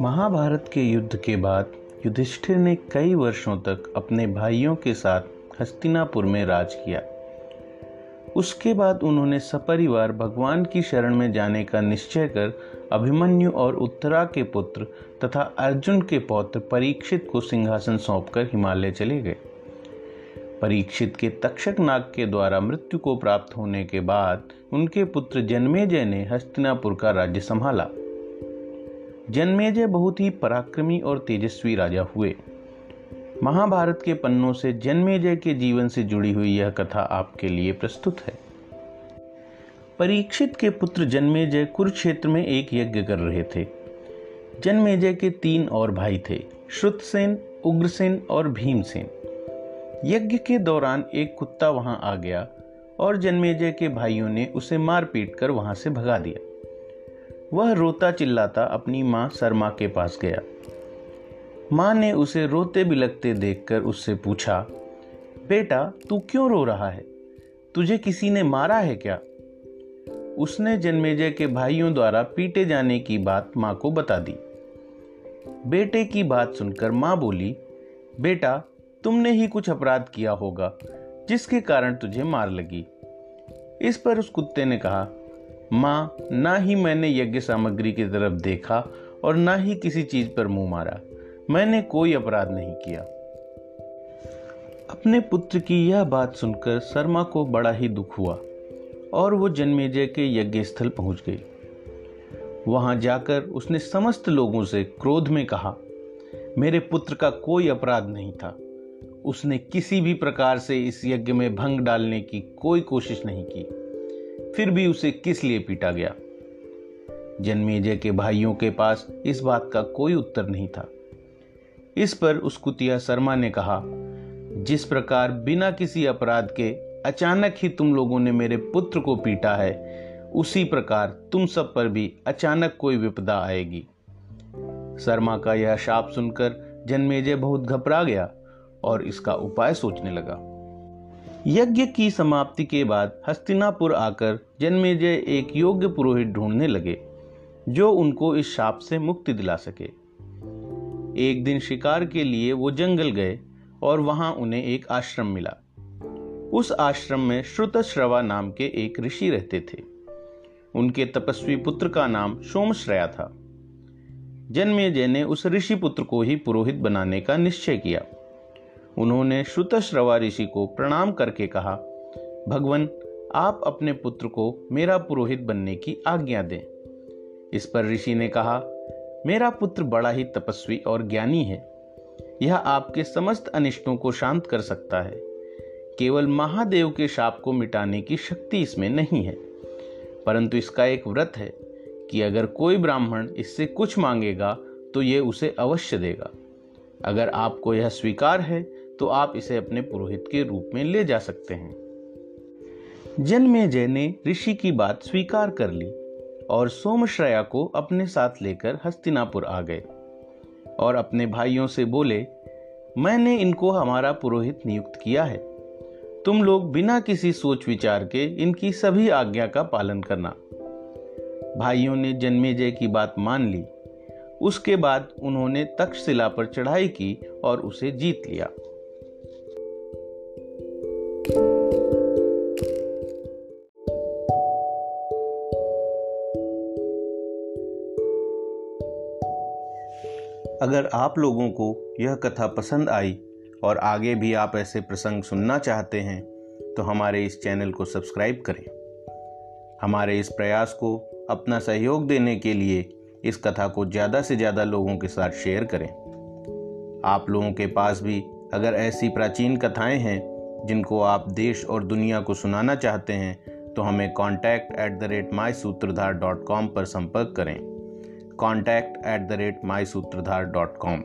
महाभारत के युद्ध के बाद युधिष्ठिर ने कई वर्षों तक अपने भाइयों के साथ हस्तिनापुर में राज किया। उसके बाद उन्होंने सपरिवार भगवान की शरण में जाने का निश्चय कर अभिमन्यु और उत्तरा के पुत्र तथा अर्जुन के पौत्र परीक्षित को सिंहासन सौंपकर हिमालय चले गए। परीक्षित के तक्षक नाग के द्वारा मृत्यु को प्राप्त होने के बाद उनके पुत्र जन्मेजय ने हस्तिनापुर का राज्य संभाला। जन्मेजय बहुत ही पराक्रमी और तेजस्वी राजा हुए। महाभारत के पन्नों से जन्मेजय के जीवन से जुड़ी हुई यह कथा आपके लिए प्रस्तुत है। परीक्षित के पुत्र जन्मेजय कुरुक्षेत्र में एक यज्ञ कर रहे थे। जन्मेजय के तीन और भाई थे, श्रुतसेन, उग्रसेन और भीमसेन। यज्ञ के दौरान एक कुत्ता वहाँ आ गया और जन्मेजय के भाइयों ने उसे मार पीट कर वहाँ से भगा दिया। वह रोता चिल्लाता अपनी माँ शर्मा के पास गया। माँ ने उसे रोते बिलकते देखकर उससे पूछा, बेटा, तू क्यों रो रहा है? तुझे किसी ने मारा है क्या? उसने जन्मेजय के भाइयों द्वारा पीटे जाने की बात माँ को बता दी। बेटे की बात सुनकर माँ बोली, बेटा, तुमने ही कुछ अपराध किया होगा, जिसके कारण तुझे मार लगी। इस पर उस कुत्ते ने कहा माँ, ना ही मैंने यज्ञ सामग्री की तरफ़ देखा और ना ही किसी चीज़ पर मुँह मारा। मैंने कोई अपराध नहीं किया। अपने पुत्र की यह बात सुनकर शर्मा को बड़ा ही दुख हुआ और वो जन्मेजय के यज्ञ स्थल पहुँच गई। वहाँ जाकर उसने समस्त लोगों से क्रोध में कहा, मेरे पुत्र का कोई अपराध नहीं था। उसने किसी भी प्रकार से इस यज्ञ में भंग डालने की कोई कोशिश नहीं की। फिर भी उसे किस लिए पीटा गया? जन्मेजय के भाइयों के पास इस बात का कोई उत्तर नहीं था। इस पर उस कुतिया शर्मा ने कहा, जिस प्रकार बिना किसी अपराध के अचानक ही तुम लोगों ने मेरे पुत्र को पीटा है, उसी प्रकार तुम सब पर भी अचानक कोई विपदा आएगी। शर्मा का यह शाप सुनकर जन्मेजय बहुत घबरा गया और इसका उपाय सोचने लगा। यज्ञ की समाप्ति के बाद हस्तिनापुर आकर जन्मेजय एक योग्य पुरोहित ढूँढने लगे, जो उनको इस शाप से मुक्ति दिला सके। एक दिन शिकार के लिए वो जंगल गए और वहाँ उन्हें एक आश्रम मिला। उस आश्रम में श्रुतश्रवा नाम के एक ऋषि रहते थे। उनके तपस्वी पुत्र का नाम सोमश्रया था। जन्मेजय ने उस ऋषि पुत्र को ही पुरोहित बनाने का निश्चय किया। उन्होंने श्रुतश्रवा ऋषि को प्रणाम करके कहा, भगवान, आप अपने पुत्र को मेरा पुरोहित बनने की आज्ञा दें। इस पर ऋषि ने कहा, मेरा पुत्र बड़ा ही तपस्वी और ज्ञानी है। यह आपके समस्त अनिष्टों को शांत कर सकता है। केवल महादेव के शाप को मिटाने की शक्ति इसमें नहीं है। परंतु इसका एक व्रत है कि अगर कोई ब्राह्मण इससे कुछ मांगेगा तो ये उसे अवश्य देगा। अगर आपको यह स्वीकार है तो आप इसे अपने पुरोहित के रूप में ले जा सकते हैं। जन्मेजय ने ऋषि की बात स्वीकार कर ली और सोमश्रया को अपने साथ लेकर हस्तिनापुर आ गए और अपने भाइयों से बोले, मैंने इनको हमारा पुरोहित नियुक्त किया है। तुम लोग बिना किसी सोच विचार के इनकी सभी आज्ञा का पालन करना। भाइयों ने जन्मेजय की बात मान ली। उसके बाद उन्होंने तक्षशिला पर चढ़ाई की और उसे जीत लिया। अगर आप लोगों को यह कथा पसंद आई और आगे भी आप ऐसे प्रसंग सुनना चाहते हैं तो हमारे इस चैनल को सब्सक्राइब करें। हमारे इस प्रयास को अपना सहयोग देने के लिए इस कथा को ज़्यादा से ज़्यादा लोगों के साथ शेयर करें। आप लोगों के पास भी अगर ऐसी प्राचीन कथाएँ हैं जिनको आप देश और दुनिया को सुनाना चाहते हैं तो हमें contact at the rate my Sutradhar dot com पर संपर्क करें। Contact at the rate my Sutradhar dot com